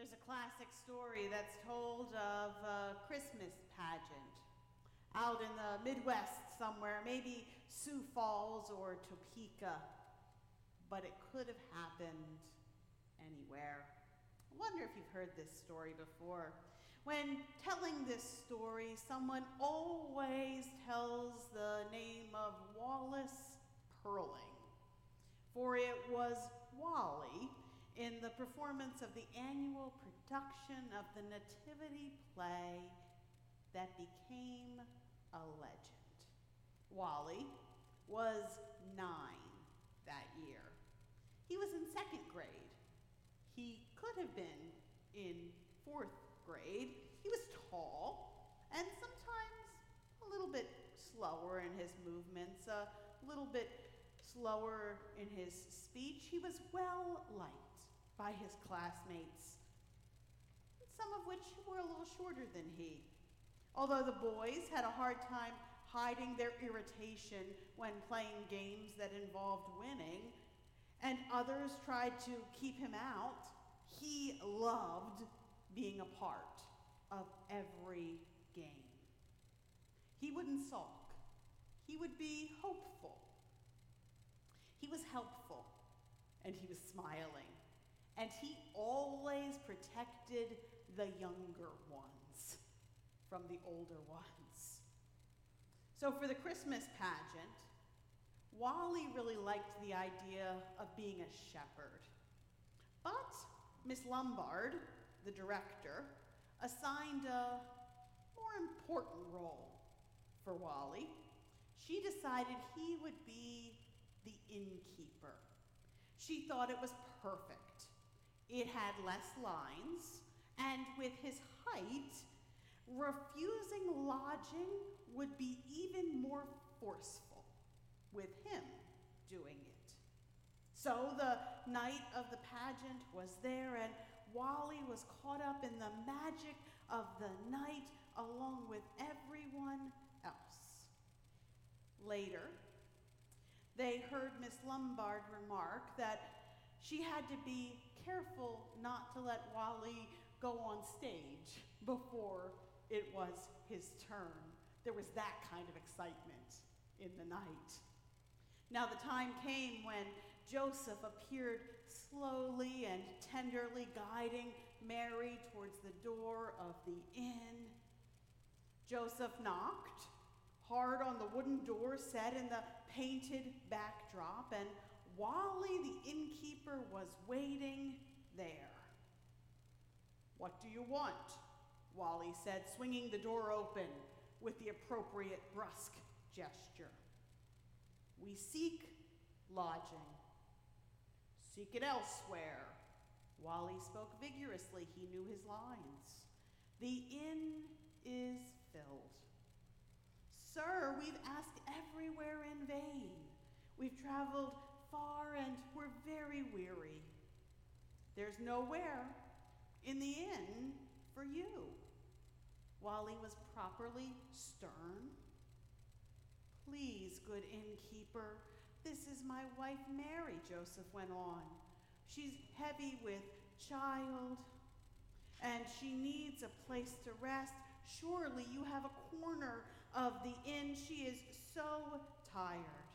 There's a classic story that's told of a Christmas pageant out in the Midwest somewhere, maybe Sioux Falls or Topeka, but it could have happened anywhere. I wonder if you've heard this story before. When telling this story, someone always tells the name of Wallace Purling, for it was Wally in the performance of the annual production of the Nativity play that became a legend. Wally was nine that year. He was in second grade. He could have been in fourth grade. He was tall and sometimes a little bit slower in his movements, a little bit slower in his speech. He was well liked by his classmates, some of which were a little shorter than he. Although the boys had a hard time hiding their irritation when playing games that involved winning, and others tried to keep him out, he loved being a part of every game. He wouldn't sulk, he would be hopeful. He was helpful, and he was smiling, and he always protected the younger ones from the older ones. So for the Christmas pageant, Wally really liked the idea of being a shepherd. But Miss Lumbard, the director, assigned a more important role for Wally. She decided he would be the innkeeper. She thought it was perfect. It had less lines, and with his height, refusing lodging would be even more forceful with him doing it. So the night of the pageant was there, and Wally was caught up in the magic of the night along with everyone else. Later, they heard Miss Lumbard remark that she had to be careful not to let Wally go on stage before it was his turn. There was that kind of excitement in the night. Now, the time came when Joseph appeared slowly and tenderly guiding Mary towards the door of the inn. Joseph knocked hard on the wooden door set in the painted backdrop, and Wally, the innkeeper, was waiting there. What do you want? Wally said, swinging the door open with the appropriate brusque gesture. We seek lodging. Seek it elsewhere. Wally spoke vigorously. He knew his lines. The inn is filled. Sir, we've asked everywhere in vain. We've traveled far and we're very weary. There's nowhere in the inn for you. Wally was properly stern. Please, good innkeeper, this is my wife Mary, Joseph went on. She's heavy with child, and she needs a place to rest. Surely you have a corner of the inn. She is so tired.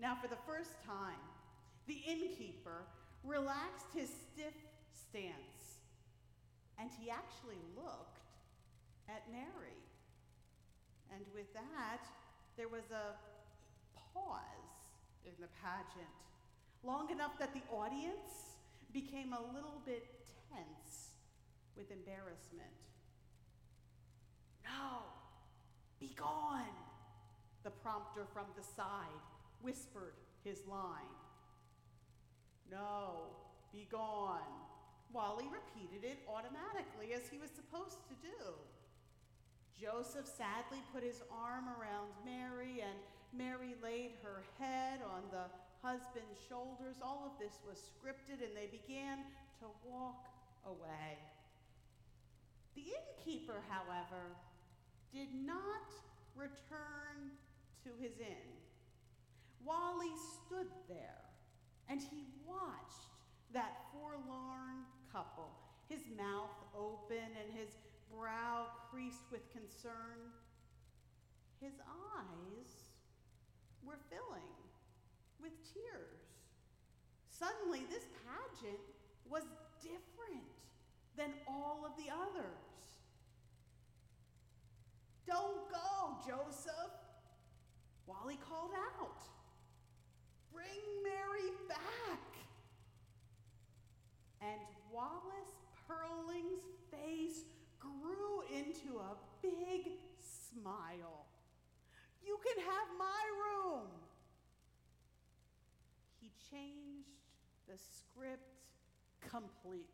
Now, for the first time, the innkeeper relaxed his stiff stance and he actually looked at Mary. And with that, there was a pause in the pageant, long enough that the audience became a little bit tense with embarrassment. No, be gone, the prompter from the side whispered his line. No, be gone, Wally repeated it automatically as he was supposed to do. Joseph sadly put his arm around Mary, and Mary laid her head on the husband's shoulders. All of this was scripted, and they began to walk away. The innkeeper, however, did not return to his inn. Wally stood there and he watched that forlorn couple, his mouth open and his brow creased with concern. His eyes were filling with tears. Suddenly, this pageant was different than all of the others. Don't go, Joseph, Wally called out. Bring Mary back. And Wallace Purling's face grew into a big smile. You can have my room. He changed the script completely.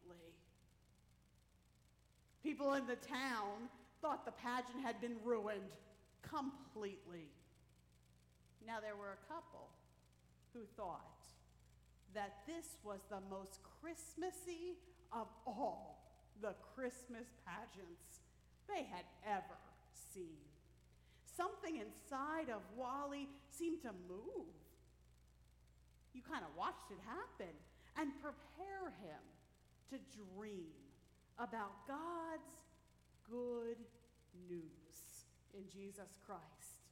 People in the town thought the pageant had been ruined completely. Now, there were a couple who thought that this was the most Christmassy of all the Christmas pageants they had ever seen. Something inside of Wally seemed to move. You kind of watched it happen and prepare him to dream about God's good news in Jesus Christ.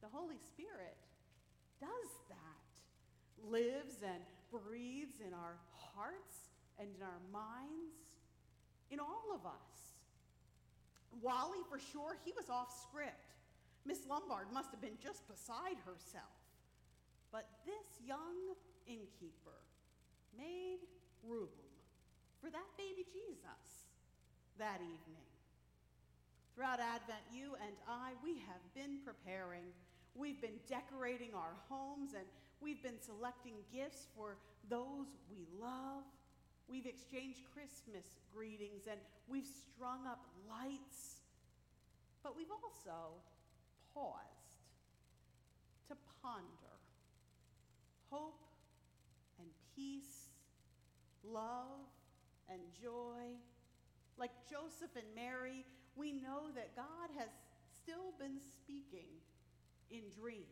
The Holy Spirit does that, lives and breathes in our hearts and in our minds, in all of us. Wally, for sure, he was off script. Miss Lumbard must have been just beside herself. But this young innkeeper made room for that baby Jesus that evening. Throughout Advent, you and I, we have been preparing. We've been decorating our homes and we've been selecting gifts for those we love. We've exchanged Christmas greetings and we've strung up lights. But we've also paused to ponder hope and peace, love and joy. Like Joseph and Mary, we know that God has still been speaking in dreams.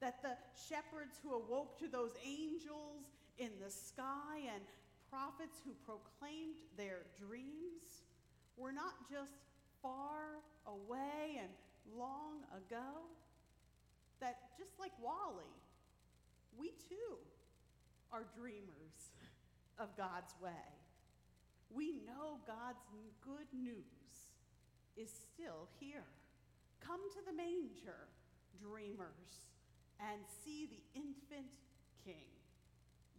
That the shepherds who awoke to those angels in the sky and prophets who proclaimed their dreams were not just far away and long ago. That just like Wally, we too are dreamers of God's way. We know God's good news is still here. Come to the manger, dreamers, and see the infant king.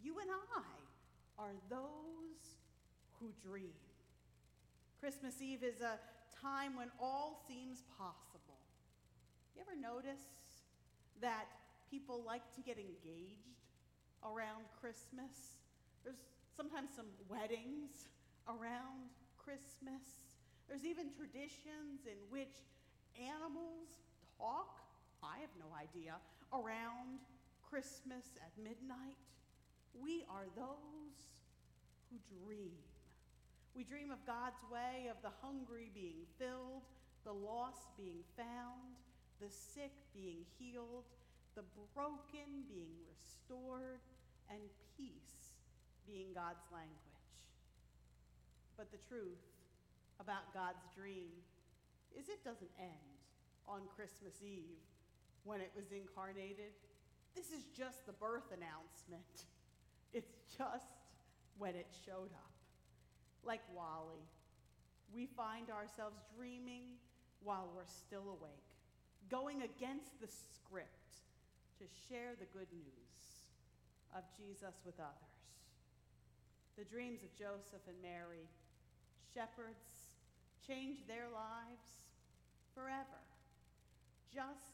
You and I are those who dream. Christmas Eve is a time when all seems possible. You ever notice that people like to get engaged around Christmas? There's sometimes some weddings around Christmas. There's even traditions in which animals talk, I have no idea, around Christmas at midnight. We are those who dream. We dream of God's way, of the hungry being filled, the lost being found, the sick being healed, the broken being restored, and peace being God's language. But the truth about God's dream is it doesn't end on Christmas Eve when it was incarnated. This is just the birth announcement. It's just when it showed up. Like Wally, we find ourselves dreaming while we're still awake, going against the script to share the good news of Jesus with others. The dreams of Joseph and Mary shepherds change their lives forever. Just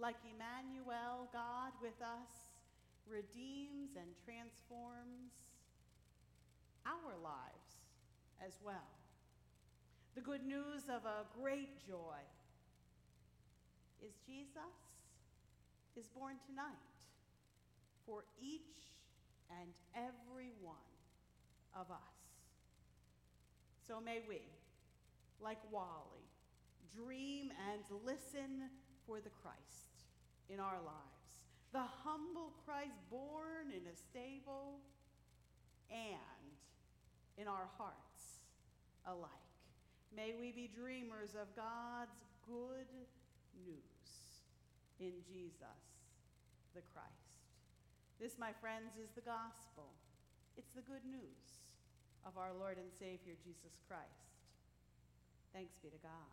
like Emmanuel, God with us, redeems and transforms our lives as well. The good news of a great joy is Jesus is born tonight for each and every one of us. So may we, like Wally, dream and listen for the Christ in our lives. The humble Christ born in a stable and in our hearts alike. May we be dreamers of God's good news in Jesus the Christ. This, my friends, is the gospel. It's the good news of our Lord and Savior Jesus Christ. Thanks be to God.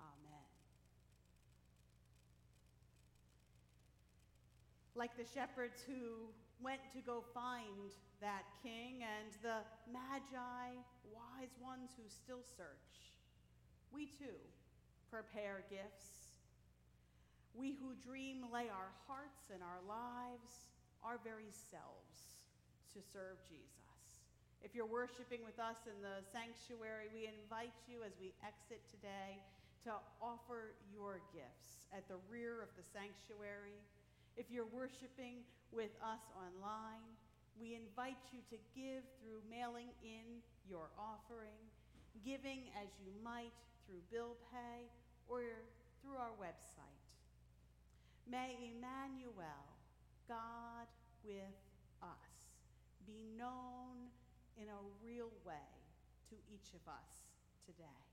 Amen. Like the shepherds who went to go find that king and the magi, wise ones who still search, we too prepare gifts. We who dream lay our hearts and our lives, our very selves, to serve Jesus. If you're worshiping with us in the sanctuary, we invite you as we exit today to offer your gifts at the rear of the sanctuary. If you're worshiping with us online, we invite you to give through mailing in your offering, giving as you might through bill pay or through our website. May Emmanuel, God with us, be known in a real way to each of us today.